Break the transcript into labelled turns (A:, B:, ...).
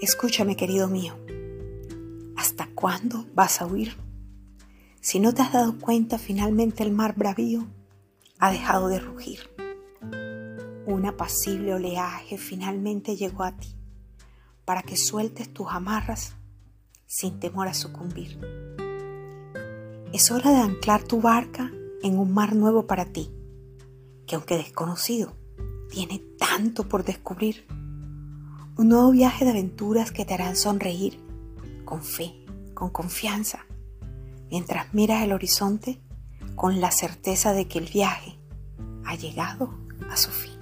A: Escúchame, querido mío. ¿Hasta cuándo vas a huir? Si no te has dado cuenta, finalmente el mar bravío ha dejado de rugir. Un apacible oleaje finalmente llegó a ti para que sueltes tus amarras sin temor a sucumbir. Es hora de anclar tu barca en un mar nuevo para ti, que aunque desconocido, tiene tanto por descubrir. Un nuevo viaje de aventuras que te harán sonreír con fe, con confianza, mientras miras el horizonte con la certeza de que el viaje ha llegado a su fin.